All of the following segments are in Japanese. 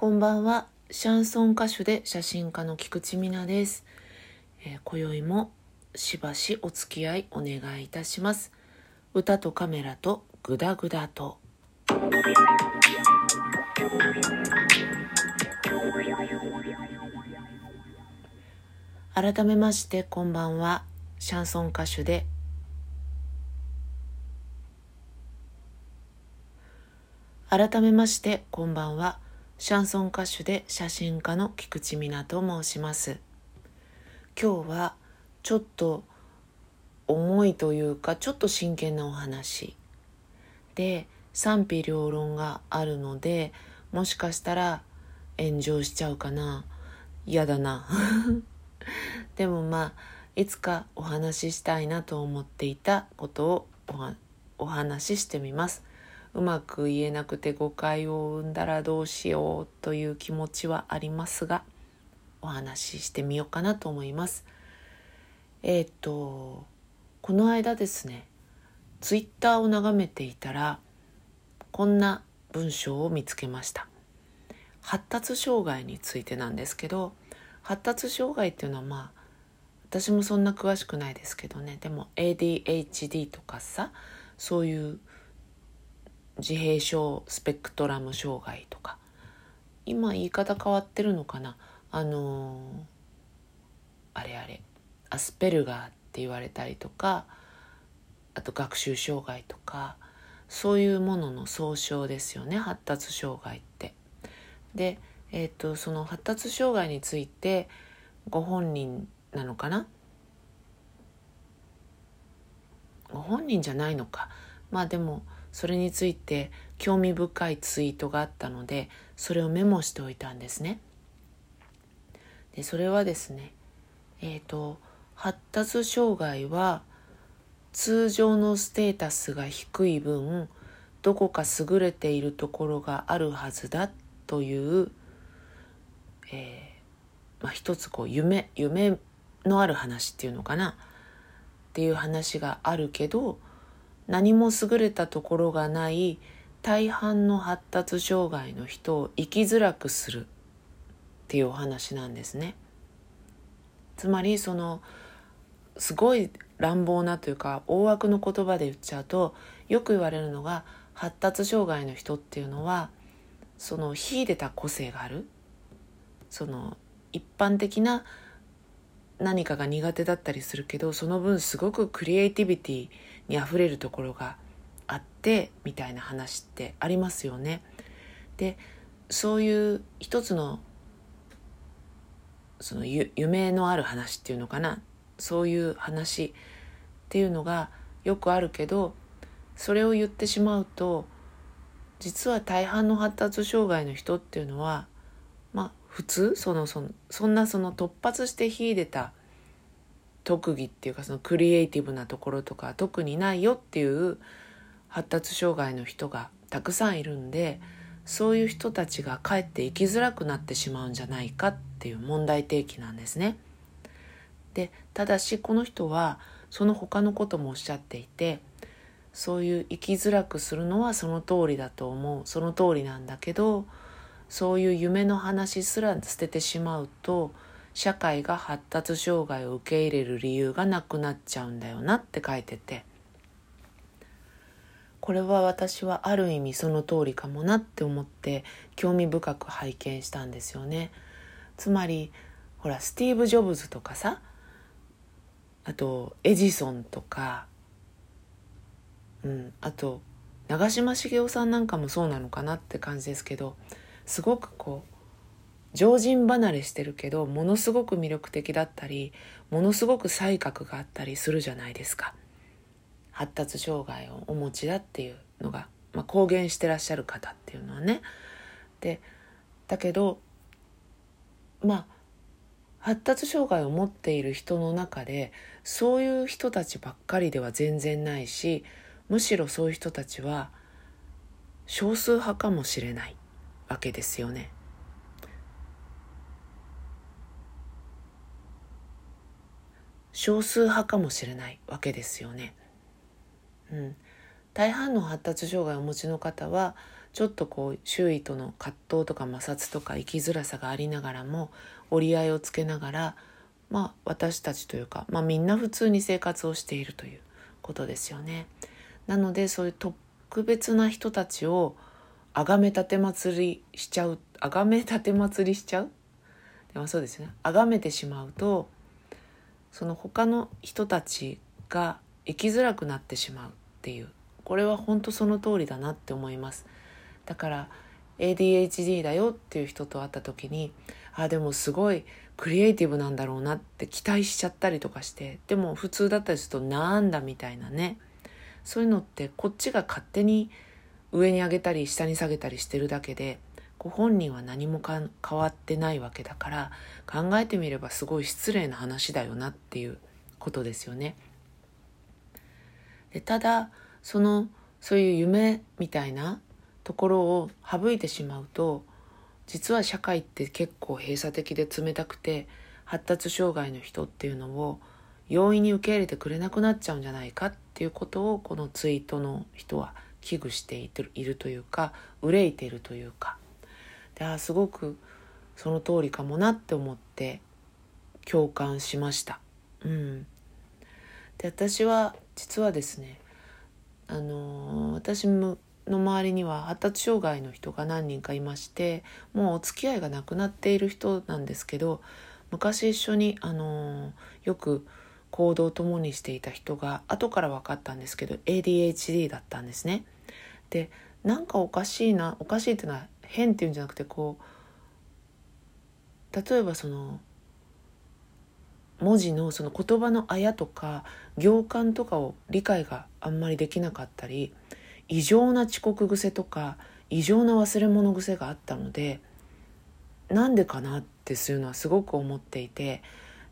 こんばんは。シャンソン歌手で写真家の菊池美奈です。えー、今宵もしばしお付き合いお願いいたします。歌とカメラとグダグダと。改めましてこんばんは。シャンソン歌手で改めましてこんばんはシャンソン歌手で写真家の菊池美奈と申します。今日はちょっと重いというかちょっと真剣なお話。で賛否両論があるのでもしかしたら炎上しちゃうかな。嫌だな。でもまあいつかお話ししたいなと思っていたことをお話ししてみます。うまく言えなくて誤解を生んだらどうしようという気持ちはありますがお話ししてみようかなと思います。えっ、ー、とこの間ですねツイッターを眺めていたらこんな文章を見つけました。発達障害についてなんですけど発達障害っていうのはまあ私もそんな詳しくないですけどねでも ADHD とかさそういう自閉症スペクトラム障害とか。今言い方変わってるのかな。あのー、あれあれ。アスペルガーって言われたりとかあと学習障害とかそういうものの総称ですよね発達障害って。で、えーと、とその発達障害についてご本人なのかな。ご本人じゃないのか。まあでもそれについて興味深いツイートがあったのでそれをメモしておいたんですね。でそれはですねえっ、ー、と発達障害は通常のステータスが低い分どこか優れているところがあるはずだという、えーまあ、一つこう夢夢のある話っていうのかなっていう話があるけど何も優れたところがない大半の発達障害の人を生きづらくするっていうお話なんですね。つまりそのすごい乱暴なというか大枠の言葉で言っちゃうとよく言われるのが発達障害の人っていうのはその秀でた個性があるその一般的な何かが苦手だったりするけどその分すごくクリエイティビティにあふれるところがあってみたいな話ってありますよね。でそういう一つのその夢のある話っていうのかなそういう話っていうのがよくあるけどそれを言ってしまうと実は大半の発達障害の人っていうのはまあ普通そのそのそんなその突発して秀でた特技っていうかそのクリエイティブなところとか特にないよっていう発達障害の人がたくさんいるんでそういう人たちがかえって生きづらくなってしまうんじゃないかっていう問題提起なんですね。でただしこの人はその他のこともおっしゃっていてそういう生きづらくするのはその通りだと思うその通りなんだけどそういう夢の話すら捨ててしまうと社会が発達障害を受け入れる理由がなくなっちゃうんだよなって書いててこれは私はある意味その通りかもなって思って興味深く拝見したんですよね。つまりほらスティーブ・ジョブズとかさあとエジソンとか、うん、あと長嶋茂雄さんなんかもそうなのかなって感じですけどすごくこう常人離れしてるけどものすごく魅力的だったりものすごく才覚があったりするじゃないですか発達障害をお持ちだっていうのが、まあ、公言してらっしゃる方っていうのはねでだけどまあ発達障害を持っている人の中でそういう人たちばっかりでは全然ないしむしろそういう人たちは少数派かもしれないわけですよね。少数派かもしれないわけですよね。うん、大半の発達障害をお持ちの方はちょっとこう周囲との葛藤とか摩擦とか生きづらさがありながらも折り合いをつけながら、まあ、私たちというか、まあ、みんな普通に生活をしているということですよね。なのでそういう特別な人たちを崇め立て祭りしちゃう崇め立て祭りしちゃう？でもそうですね崇めてしまうとその他の人たちが生きづらくなってしまうっていう。これは本当その通りだなって思います。だから ADHD だよっていう人と会った時にあでもすごいクリエイティブなんだろうなって期待しちゃったりとかしてでも普通だったりするとなんだみたいなね。そういうのってこっちが勝手に上に上げたり下に下げたりしてるだけでご本人は何も変わってないわけだから考えてみればすごい失礼な話だよなっていうことですよね。でただそのそういう夢みたいなところを省いてしまうと実は社会って結構閉鎖的で冷たくて発達障害の人っていうのを容易に受け入れてくれなくなっちゃうんじゃないかっていうことをこのツイートの人は危惧しているというか憂いているというかあすごくその通りかもなって思って共感しました。うん、で私は実はですねあのー、私の周りには発達障害の人が何人かいましてもうお付き合いがなくなっている人なんですけど昔一緒に、あの、よく行動を共にしていた人が後から分かったんですけど ADHD だったんですね。でなんかおかしいなおかしいっていうのは変っていうんじゃなくてこう例えばその文字のその言葉のあやとか行間とかを理解があんまりできなかったり異常な遅刻癖とか異常な忘れ物癖があったのでなんでかなっていうのはすごく思っていて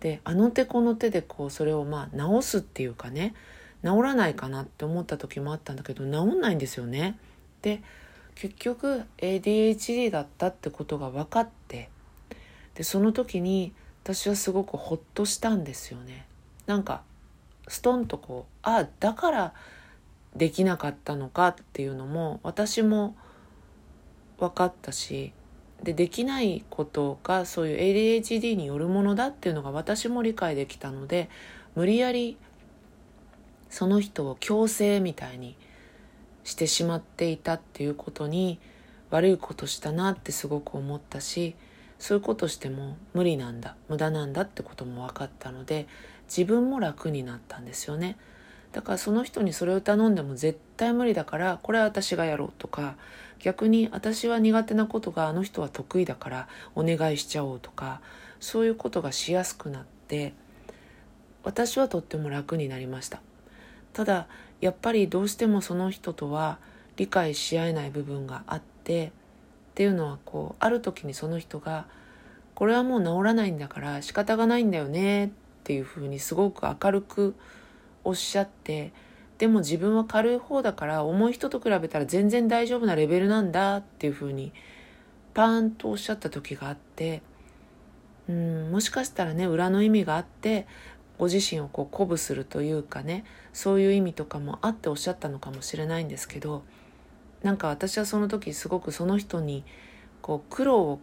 であの手この手でこうそれをまあ直すっていうかね治らないかなって思った時もあったんだけど治んないんですよね。で結局 ADHD だったってことが分かってでその時に私はすごくホッとしたんですよね。なんかストンとこうああだからできなかったのかっていうのも私も分かったしでできないことがそういう ADHD によるものだっていうのが私も理解できたので無理やりその人を強制みたいにしてしまっていたっていうことに悪いことしたなってすごく思ったしそういうことしても無理なんだ無駄なんだってことも分かったので自分も楽になったんですよね。だからその人にそれを頼んでも絶対無理だからこれは私がやろうとか逆に私は苦手なことがあの人は得意だからお願いしちゃおうとかそういうことがしやすくなって私はとっても楽になりましたただやっぱりどうしてもその人とは理解し合えない部分があってっていうのはこうある時にその人がこれはもう治らないんだから仕方がないんだよねっていうふうにすごく明るくおっしゃってでも自分は軽い方だから重い人と比べたら全然大丈夫なレベルなんだっていうふうにパーンとおっしゃった時があってうんもしかしたらね裏の意味があってご自身をこう鼓舞するというかねそういう意味とかもあっておっしゃったのかもしれないんですけどなんか私はその時すごくその人にこう苦労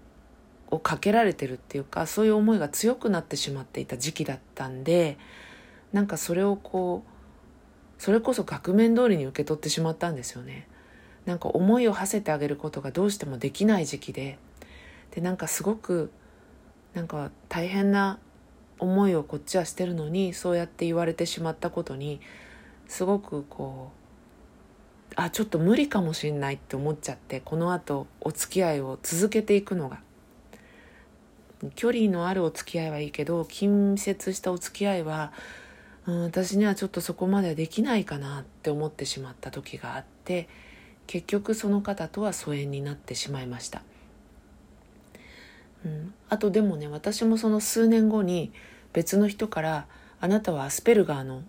をかけられてるっていうかそういう思いが強くなってしまっていた時期だったんでなんかそれをこうそれこそ額面通りに受け取ってしまったんですよね。なんか思いを馳せてあげることがどうしてもできない時期ででなんかすごくなんか大変な思いをこっちはしてるのにそうやって言われてしまったことにすごくこうあちょっと無理かもしんないって思っちゃってこのあとお付き合いを続けていくのが。距離のあるお付き合いはいいけど近接したお付き合いはうん、私にはちょっとそこまではできないかなって思ってしまった時があって結局その方とは疎遠になってしまいました、うん、あとでもね私もその数年後に別の人から「あなたはアスペルガーの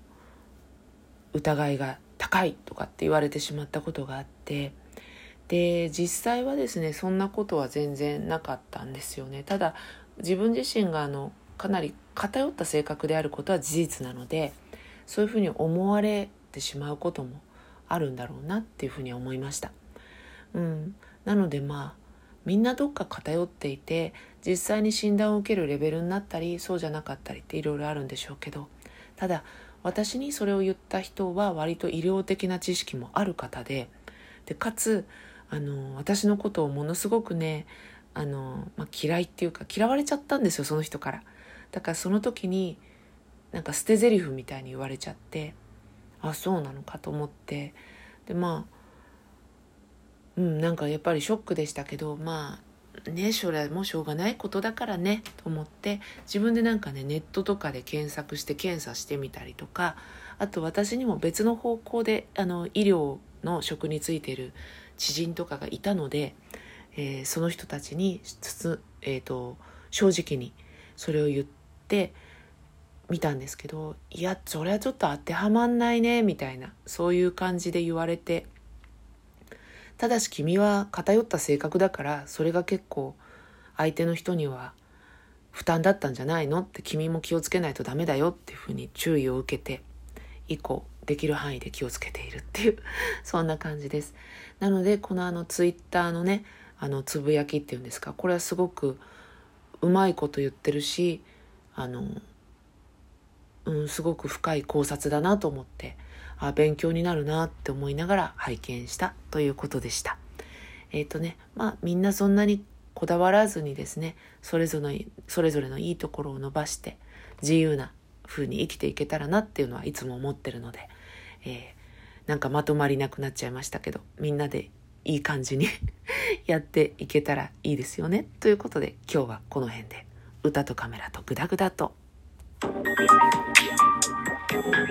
疑いが高い」とかって言われてしまったことがあってで実際はですねそんなことは全然なかったんですよね。ただ自分自身があのかなり偏った性格であることは事実なのでそういうふうに思われてしまうこともあるんだろうなっていうふうに思いました。うん、なのでまあみんなどっか偏っていて実際に診断を受けるレベルになったりそうじゃなかったりっていろいろあるんでしょうけどただ私にそれを言った人は割と医療的な知識もある方ででかつあの私のことをものすごくねあの、まあ、嫌いっていうか嫌われちゃったんですよその人から。だからその時になんか捨て台詞みたいに言われちゃってあそうなのかと思ってでまあうんなんかやっぱりショックでしたけどまあねそれはもうしょうがないことだからねと思って自分でなんかねネットとかで検索して検査してみたりとかあと私にも別の方向であの医療の職についてる知人とかがいたので、えー、その人たちにつつえーと、正直にそれを言ってみたんですけどいやそれはちょっと当てはまんないねみたいなそういう感じで言われてただし君は偏った性格だからそれが結構相手の人には負担だったんじゃないの？って君も気をつけないとダメだよっていうふうに注意を受けて以降できる範囲で気をつけているっていう そんな感じです。なのでこのあのツイッターのねあのつぶやきっていうんですかこれはすごくうまいこと言ってるしあの、うん、すごく深い考察だなと思ってあ勉強になるなって思いながら拝見したということでした。えっ、ー、とねまあみんなそんなにこだわらずにですねそれぞれそれぞれのいいところを伸ばして自由な風に生きていけたらなっていうのはいつも思ってるので、えー、なんかまとまりなくなっちゃいましたけどみんなでいい感じに やっていけたらいいですよねということで今日はこの辺で歌とカメラとグダグダと。